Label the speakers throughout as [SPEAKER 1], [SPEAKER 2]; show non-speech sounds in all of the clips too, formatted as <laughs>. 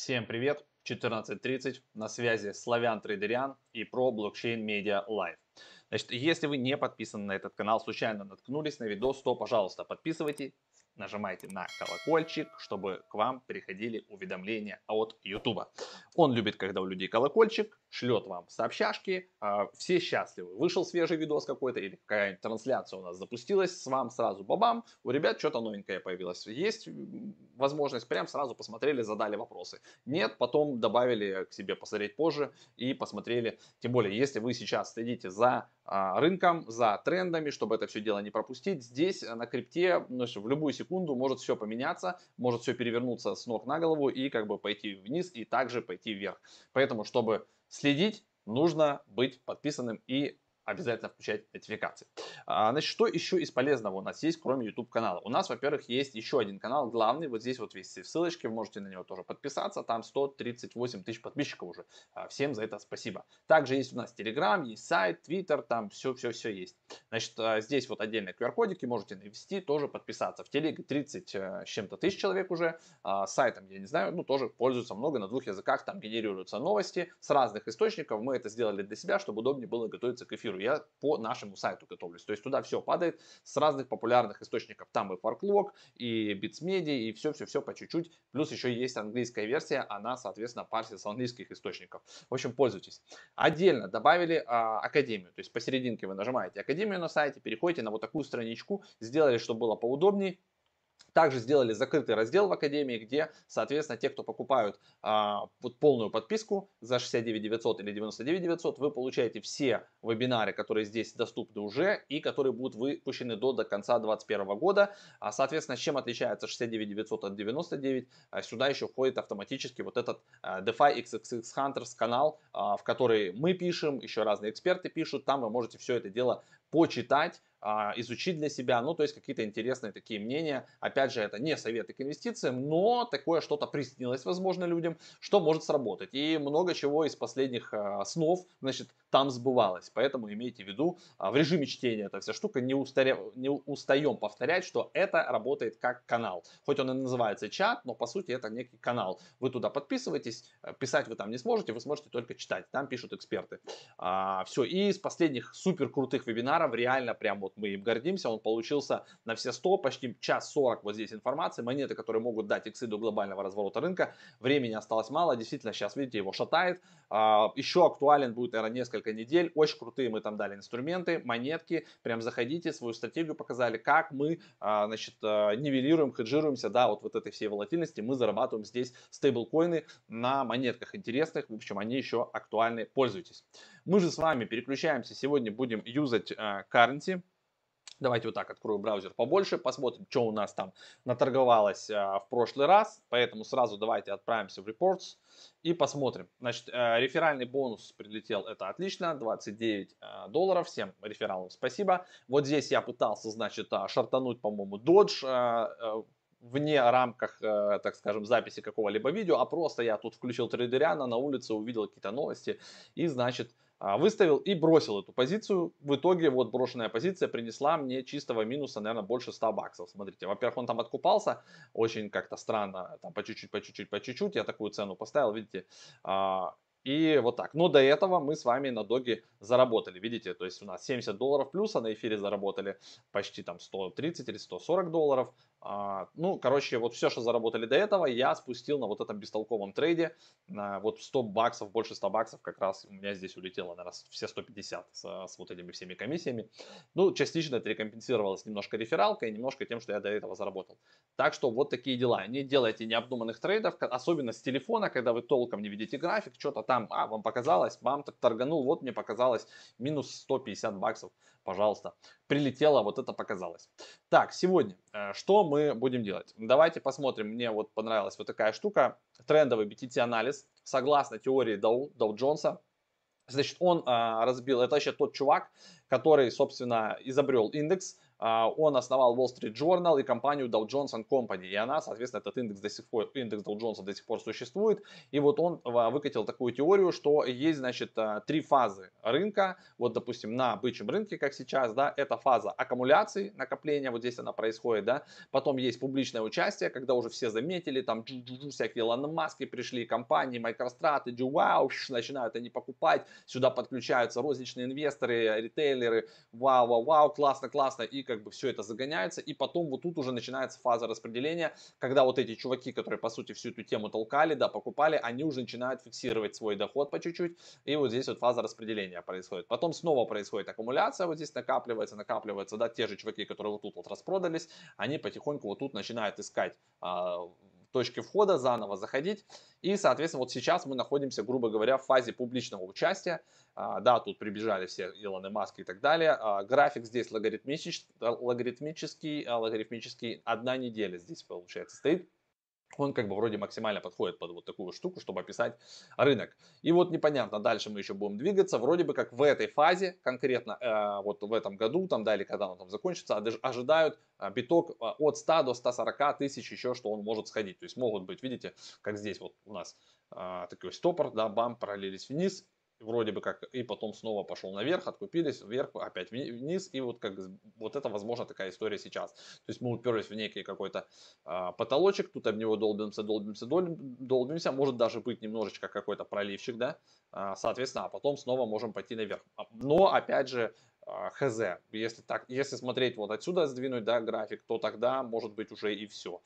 [SPEAKER 1] Всем привет! 14.30 на связи Славян Трейдериан и про блокчейн медиа Live. Значит, если вы не подписаны на этот канал, случайно наткнулись на видос, то, пожалуйста, подписывайтесь, нажимайте на колокольчик, чтобы к вам приходили уведомления от YouTube. Он любит, когда у людей колокольчик, шлет вам сообщашки, а, все счастливы. Вышел свежий видос какой-то или какая-нибудь трансляция у нас запустилась, с вам сразу бабам, у ребят что-то новенькое появилось. Есть возможность, прям сразу посмотрели, задали вопросы. Нет, потом добавили к себе посмотреть позже и посмотрели. Тем более, если вы сейчас следите за а, рынком, за трендами, чтобы это все дело не пропустить, здесь на крипте ну, в любую секунду может все поменяться, может все перевернуться с ног на голову и как бы пойти вниз и также пойти вверх. Поэтому, чтобы следить, нужно быть подписанным и обязательно включать нотификации. А, значит, что еще из полезного у нас есть, кроме YouTube канала? У нас, во-первых, есть еще один канал, главный, вот здесь вот есть ссылочки, вы можете на него тоже подписаться, там 138 тысяч подписчиков уже. А, всем за это спасибо. Также есть у нас Telegram, есть сайт, Twitter, там все-все-все есть. Значит, а, здесь вот отдельные QR-кодики, можете навести, тоже подписаться. В телеге 30 э, с чем-то тысяч человек уже, сайтом, я не знаю, ну тоже пользуются много на двух языках, там генерируются новости с разных источников. Мы это сделали для себя, чтобы удобнее было готовиться к эфиру я по нашему сайту готовлюсь. То есть туда все падает с разных популярных источников. Там и Farklog, и Bitsmedia, и все-все-все по чуть-чуть. Плюс еще есть английская версия, она, соответственно, парсит с английских источников. В общем, пользуйтесь. Отдельно добавили а, Академию. То есть посерединке вы нажимаете Академию на сайте, переходите на вот такую страничку, сделали, чтобы было поудобнее также сделали закрытый раздел в Академии, где, соответственно, те, кто покупают а, вот полную подписку за 69 900 или 99 900, вы получаете все вебинары, которые здесь доступны уже и которые будут выпущены до, до конца 2021 года. А, соответственно, чем отличается 69 900 от 99? А, сюда еще входит автоматически вот этот а, DeFi XXX Hunters канал, а, в который мы пишем, еще разные эксперты пишут. Там вы можете все это дело почитать, изучить для себя, ну, то есть какие-то интересные такие мнения. Опять же, это не советы к инвестициям, но такое что-то приснилось, возможно, людям, что может сработать. И много чего из последних а, снов, значит, там сбывалось. Поэтому имейте в виду, а, в режиме чтения эта вся штука, не, устаря... не устаем повторять, что это работает как канал. Хоть он и называется чат, но по сути это некий канал. Вы туда подписываетесь, э, писать вы там не сможете, вы сможете только читать. Там пишут эксперты. А, все. И из последних супер крутых вебинаров, реально прям мы им гордимся, он получился на все 100, почти час 40 вот здесь информации, монеты, которые могут дать иксы до глобального разворота рынка. Времени осталось мало, действительно сейчас, видите, его шатает. А, еще актуален будет, наверное, несколько недель. Очень крутые мы там дали инструменты, монетки. Прям заходите, свою стратегию показали, как мы, а, значит, а, нивелируем, хеджируемся, да, вот, вот этой всей волатильности. Мы зарабатываем здесь стейблкоины на монетках интересных. В общем, они еще актуальны. Пользуйтесь. Мы же с вами переключаемся. Сегодня будем юзать currency. Давайте вот так открою браузер побольше, посмотрим, что у нас там наторговалось а, в прошлый раз. Поэтому сразу давайте отправимся в Reports и посмотрим. Значит, а, реферальный бонус прилетел, это отлично, 29 а, долларов. Всем рефералам спасибо. Вот здесь я пытался, значит, а, шартануть, по-моему, Dodge а, вне рамках, э, так скажем, записи какого-либо видео, а просто я тут включил трейдериана на улице, увидел какие-то новости и, значит, выставил и бросил эту позицию. В итоге вот брошенная позиция принесла мне чистого минуса, наверное, больше 100 баксов. Смотрите, во-первых, он там откупался, очень как-то странно, там по чуть-чуть, по чуть-чуть, по чуть-чуть. Я такую цену поставил, видите, а, и вот так. Но до этого мы с вами на доге заработали. Видите, то есть у нас 70 долларов плюс, а на эфире заработали почти там 130 или 140 долларов. А, ну, короче, вот все, что заработали до этого, я спустил на вот этом бестолковом трейде. На вот 100 баксов, больше 100 баксов как раз у меня здесь улетело, наверное, все 150 с, с вот этими всеми комиссиями. Ну, частично это рекомпенсировалось немножко рефералкой, немножко тем, что я до этого заработал. Так что вот такие дела. Не делайте необдуманных трейдов, особенно с телефона, когда вы толком не видите график, что-то там, а, вам показалось, вам так торганул, вот мне показалось минус 150 баксов пожалуйста, прилетело, вот это показалось. Так, сегодня э, что мы будем делать? Давайте посмотрим, мне вот понравилась вот такая штука, трендовый BTT-анализ, согласно теории Доу, Доу Джонса, Значит, он а, разбил, это еще тот чувак, который, собственно, изобрел индекс, он основал Wall Street Journal и компанию Dow Jones Company. И она, соответственно, этот индекс до сих пор, индекс Dow Jones до сих пор существует. И вот он а, выкатил такую теорию, что есть, значит, а, три фазы рынка. Вот, допустим, на бычьем рынке, как сейчас, да, это фаза аккумуляции, накопления, вот здесь она происходит, да. Потом есть публичное участие, когда уже все заметили, там всякие Илон Маски пришли, компании, MicroStrategy, <laughs> вау, начинают они покупать, сюда подключаются розничные инвесторы, ритейлеры, вау, вау, вау, классно, классно, и как бы все это загоняется, и потом вот тут уже начинается фаза распределения, когда вот эти чуваки, которые по сути всю эту тему толкали, да, покупали, они уже начинают фиксировать свой доход по чуть-чуть, и вот здесь вот фаза распределения происходит. Потом снова происходит аккумуляция, вот здесь накапливается, накапливается, да, те же чуваки, которые вот тут вот распродались, они потихоньку вот тут начинают искать а, точки входа, заново заходить. И, соответственно, вот сейчас мы находимся, грубо говоря, в фазе публичного участия. А, да, тут прибежали все Илоны Маски и так далее. А, график здесь логарифмический, логарифмический, а, логарифмический, одна неделя здесь получается стоит он как бы вроде максимально подходит под вот такую штуку, чтобы описать рынок. И вот непонятно, дальше мы еще будем двигаться. Вроде бы как в этой фазе, конкретно э, вот в этом году, там, да, или когда он там закончится, ожидают э, биток э, от 100 до 140 тысяч еще, что он может сходить. То есть могут быть, видите, как здесь вот у нас э, такой стопор, да, бам, параллелись вниз, вроде бы как, и потом снова пошел наверх, откупились, вверх, опять вниз, и вот как вот это возможно такая история сейчас. То есть мы уперлись в некий какой-то а, потолочек, тут об него долбимся, долбимся, долбимся, может даже быть немножечко какой-то проливчик, да, а, соответственно, а потом снова можем пойти наверх. А, но, опять же, а, хз, если так, если смотреть вот отсюда сдвинуть, да, график, то тогда может быть уже и все.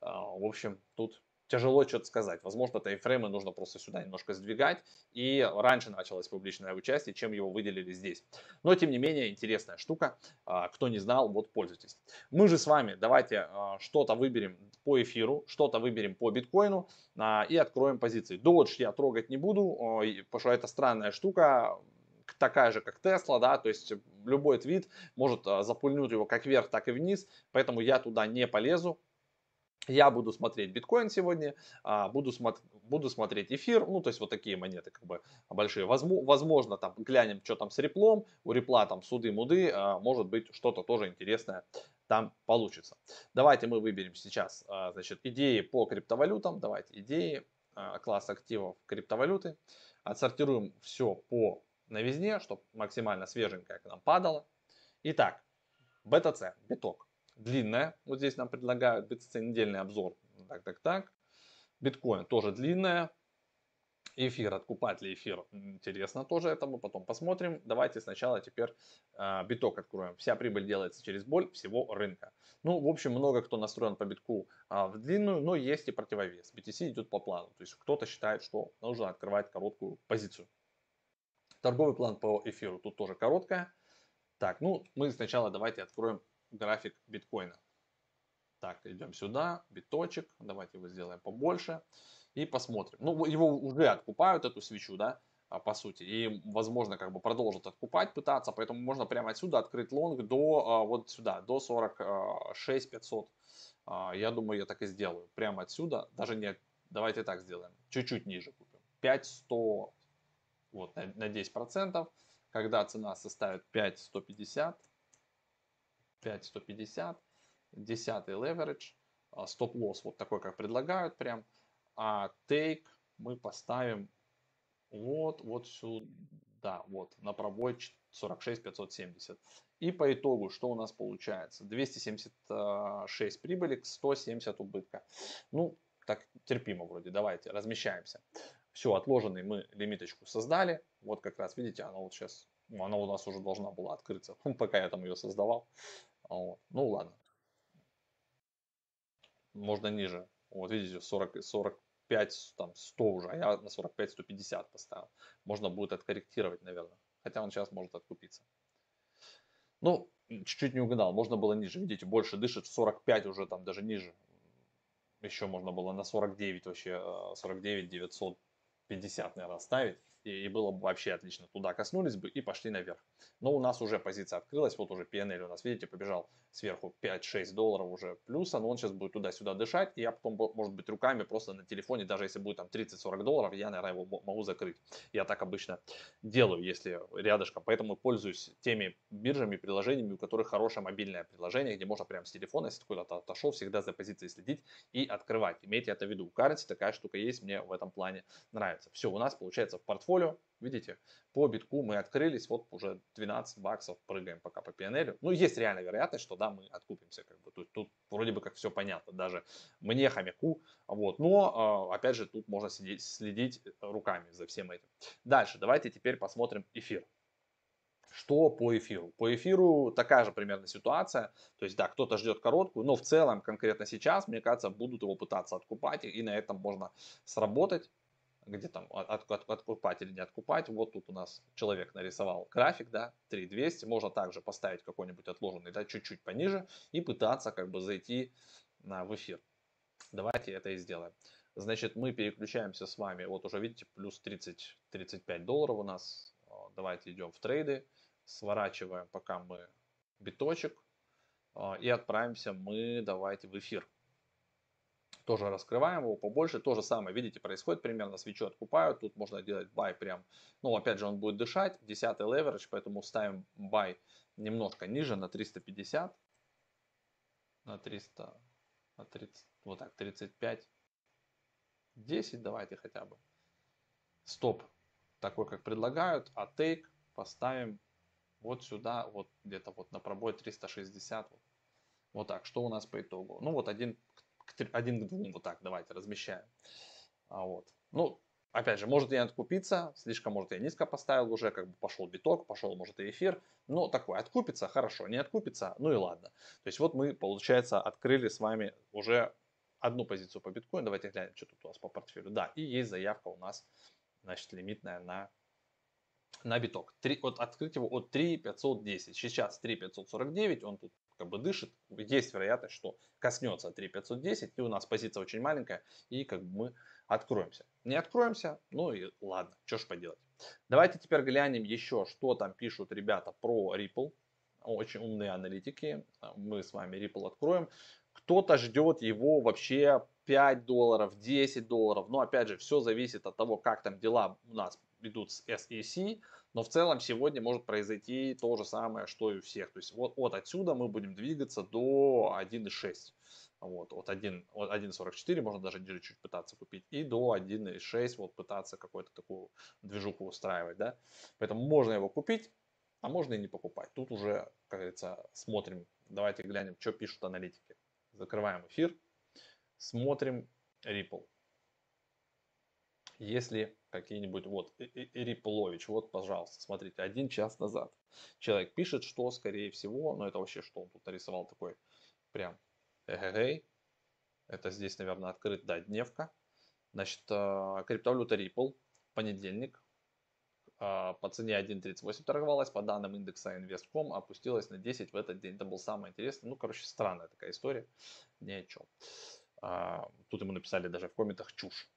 [SPEAKER 1] А, в общем, тут тяжело что-то сказать. Возможно, таймфреймы нужно просто сюда немножко сдвигать. И раньше началось публичное участие, чем его выделили здесь. Но, тем не менее, интересная штука. А, кто не знал, вот пользуйтесь. Мы же с вами давайте а, что-то выберем по эфиру, что-то выберем по биткоину а, и откроем позиции. Dodge я трогать не буду, потому что это странная штука такая же, как Тесла, да, то есть любой твит может запульнуть его как вверх, так и вниз, поэтому я туда не полезу, я буду смотреть биткоин сегодня, а, буду, смотр буду смотреть эфир, ну, то есть вот такие монеты как бы большие. Возможно, там глянем, что там с реплом, у репла там суды-муды, а, может быть, что-то тоже интересное там получится. Давайте мы выберем сейчас, а, значит, идеи по криптовалютам, давайте идеи, класс активов криптовалюты, отсортируем все по новизне, чтобы максимально свеженькое к нам падало. Итак, BTC, биток длинная. Вот здесь нам предлагают BTC недельный обзор. Так, так, так. Биткоин тоже длинная. Эфир, откупать ли эфир, интересно тоже это мы потом посмотрим. Давайте сначала теперь э, биток откроем. Вся прибыль делается через боль всего рынка. Ну, в общем, много кто настроен по битку э, в длинную, но есть и противовес. BTC идет по плану. То есть кто-то считает, что нужно открывать короткую позицию. Торговый план по эфиру тут тоже короткая. Так, ну, мы сначала давайте откроем график биткоина. Так, идем сюда, биточек, давайте его сделаем побольше и посмотрим. Ну, его уже откупают, эту свечу, да, а, по сути, и, возможно, как бы продолжат откупать, пытаться, поэтому можно прямо отсюда открыть лонг до, а, вот сюда, до 46 500. А, я думаю, я так и сделаю, прямо отсюда, даже не, давайте так сделаем, чуть-чуть ниже купим, 5100, вот, на, на 10%, когда цена составит 5150, 5150, 10 leverage, стоп-лосс вот такой, как предлагают прям, а take мы поставим вот, вот сюда, вот, на пробой 46 570. И по итогу, что у нас получается? 276 прибыли к 170 убытка. Ну, так терпимо вроде, давайте, размещаемся. Все, отложенный мы лимиточку создали. Вот как раз, видите, она вот сейчас, она у нас уже должна была открыться, <laughs> пока я там ее создавал. Вот. Ну ладно. Можно ниже. Вот видите, 40, 45, там 100 уже, а я на 45-150 поставил. Можно будет откорректировать, наверное. Хотя он сейчас может откупиться. Ну, чуть-чуть не угадал. Можно было ниже. Видите, больше дышит. 45 уже там даже ниже. Еще можно было на 49 вообще, 49 950, наверное, ставить. И, и было бы вообще отлично. Туда коснулись бы и пошли наверх. Но у нас уже позиция открылась, вот уже PNL у нас, видите, побежал сверху 5-6 долларов уже плюса, но он сейчас будет туда-сюда дышать, и я потом, может быть, руками просто на телефоне, даже если будет там 30-40 долларов, я, наверное, его могу закрыть. Я так обычно делаю, если рядышком, поэтому пользуюсь теми биржами, приложениями, у которых хорошее мобильное приложение, где можно прямо с телефона, если куда-то отошел, всегда за позицией следить и открывать. Имейте это в виду. У Currency такая штука есть, мне в этом плане нравится. Все, у нас получается в портфолио Видите, по битку мы открылись, вот уже 12 баксов прыгаем пока по PNL. Ну, есть реальная вероятность, что да, мы откупимся. Как бы. Тут, тут вроде бы как все понятно, даже мне хомяку. Вот. Но, а, опять же, тут можно сидеть, следить руками за всем этим. Дальше, давайте теперь посмотрим эфир. Что по эфиру? По эфиру такая же примерно ситуация. То есть, да, кто-то ждет короткую, но в целом конкретно сейчас, мне кажется, будут его пытаться откупать, и на этом можно сработать где там от, от, откупать или не откупать. Вот тут у нас человек нарисовал график, да, 3200. Можно также поставить какой-нибудь отложенный, да, чуть-чуть пониже и пытаться как бы зайти на, в эфир. Давайте это и сделаем. Значит, мы переключаемся с вами, вот уже видите, плюс 30-35 долларов у нас. Давайте идем в трейды, сворачиваем пока мы биточек и отправимся мы, давайте в эфир тоже раскрываем его побольше. То же самое, видите, происходит примерно, свечу откупают, тут можно делать buy прям, ну, опять же, он будет дышать, 10 leverage, поэтому ставим buy немножко ниже, на 350, на 300, на 30, вот так, 35, 10 давайте хотя бы. Стоп такой, как предлагают, а take поставим вот сюда, вот где-то вот на пробой 360, вот, вот так. Что у нас по итогу? Ну вот один один к двум, вот так давайте размещаем. А вот. Ну, опять же, может и откупиться, слишком, может, я низко поставил уже, как бы пошел биток, пошел, может, и эфир, но такой, откупится, хорошо, не откупится, ну и ладно. То есть вот мы, получается, открыли с вами уже одну позицию по биткоину, давайте глянем, что тут у нас по портфелю. Да, и есть заявка у нас, значит, лимитная на на биток. 3, от, открыть его от 3,510. Сейчас 3,549, он тут как бы дышит, есть вероятность, что коснется 3510, и у нас позиция очень маленькая, и как бы мы откроемся. Не откроемся, ну и ладно, что ж поделать. Давайте теперь глянем еще, что там пишут ребята про Ripple. Очень умные аналитики. Мы с вами Ripple откроем. Кто-то ждет его вообще 5 долларов, 10 долларов. Но опять же, все зависит от того, как там дела у нас идут с SEC. Но в целом сегодня может произойти то же самое, что и у всех. То есть вот от отсюда мы будем двигаться до 1.6. Вот, от 1.44 можно даже ниже чуть пытаться купить. И до 1.6 вот пытаться какую-то такую движуху устраивать. Да? Поэтому можно его купить, а можно и не покупать. Тут уже, как говорится, смотрим. Давайте глянем, что пишут аналитики. Закрываем эфир. Смотрим Ripple. Если какие-нибудь, вот, Ириполович, вот, пожалуйста, смотрите, один час назад человек пишет, что, скорее всего, ну, это вообще что он тут нарисовал такой, прям, эгэгэй, это здесь, наверное, открыт, да, дневка, значит, криптовалюта Ripple, понедельник, по цене 1.38 торговалась, по данным индекса Invest.com опустилась на 10 в этот день. Это был самый интересный, ну, короче, странная такая история, ни о чем. Тут ему написали даже в комментах чушь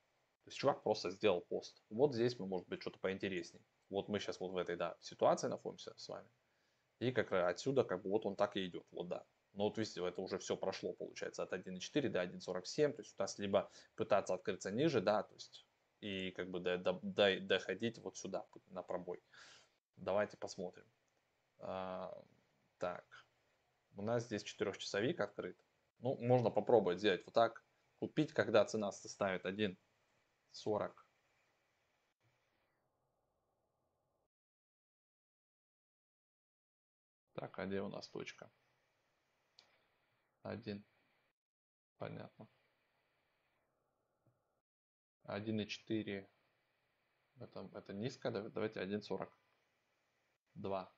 [SPEAKER 1] есть чувак просто сделал пост. Вот здесь мы, может быть, что-то поинтереснее. Вот мы сейчас вот в этой, да, ситуации находимся с вами. И как отсюда, как бы вот он так и идет. Вот да. Но вот видите, это уже все прошло, получается, от 1.4 до 1.47. То есть у нас либо пытаться открыться ниже, да, то есть и как бы до, до, до, доходить вот сюда, на пробой. Давайте посмотрим. А, так, у нас здесь четырехчасовик открыт. Ну, можно попробовать сделать вот так. Купить, когда цена составит 1 сорок. Так, а где у нас точка? Один. Понятно. Один и четыре. Это, это низко. Давайте один сорок. Два.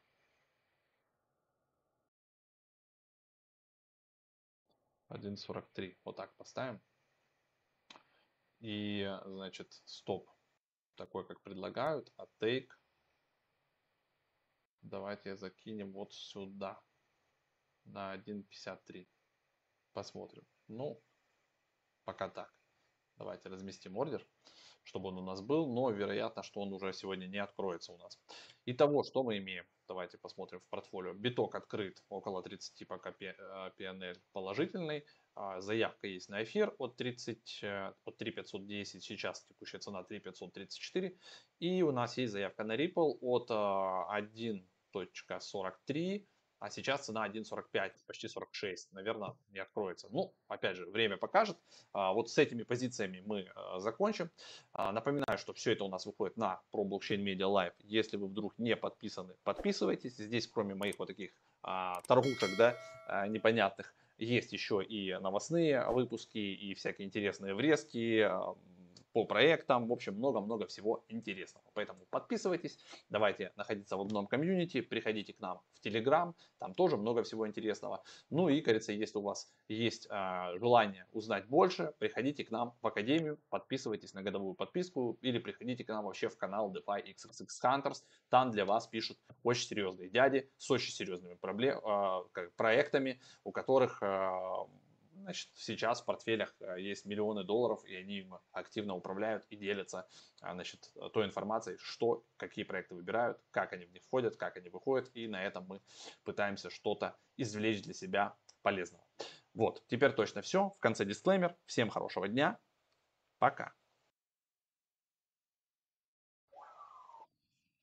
[SPEAKER 1] Один сорок три. Вот так поставим. И, значит, стоп такой, как предлагают, а take давайте закинем вот сюда на 1.53. Посмотрим. Ну, пока так. Давайте разместим ордер, чтобы он у нас был, но вероятно, что он уже сегодня не откроется у нас. Итого, что мы имеем? Давайте посмотрим в портфолио. Биток открыт около 30 пока PNL положительный. А, заявка есть на эфир от 30, э, от 3510, сейчас текущая цена 3534. И у нас есть заявка на Ripple от 1.43 а сейчас цена 1.45, почти 46, наверное, не откроется. Ну, опять же, время покажет. А, вот с этими позициями мы а, закончим. А, напоминаю, что все это у нас выходит на про блокчейн Media Live. Если вы вдруг не подписаны, подписывайтесь. Здесь, кроме моих вот таких торгушек, да, непонятных, есть еще и новостные выпуски, и всякие интересные врезки, по проектам, в общем, много-много всего интересного. Поэтому подписывайтесь, давайте находиться в одном комьюнити, приходите к нам в Телеграм, там тоже много всего интересного. Ну и, кажется, если у вас есть э, желание узнать больше, приходите к нам в Академию, подписывайтесь на годовую подписку или приходите к нам вообще в канал DeFi XXX Hunters. Там для вас пишут очень серьезные дяди с очень серьезными проблем, э, проектами, у которых э, значит, сейчас в портфелях э, есть миллионы долларов, и они им активно управляют и делятся а, значит, той информацией, что, какие проекты выбирают, как они в них входят, как они выходят, и на этом мы пытаемся что-то извлечь для себя полезного. Вот, теперь точно все. В конце дисклеймер. Всем хорошего дня. Пока.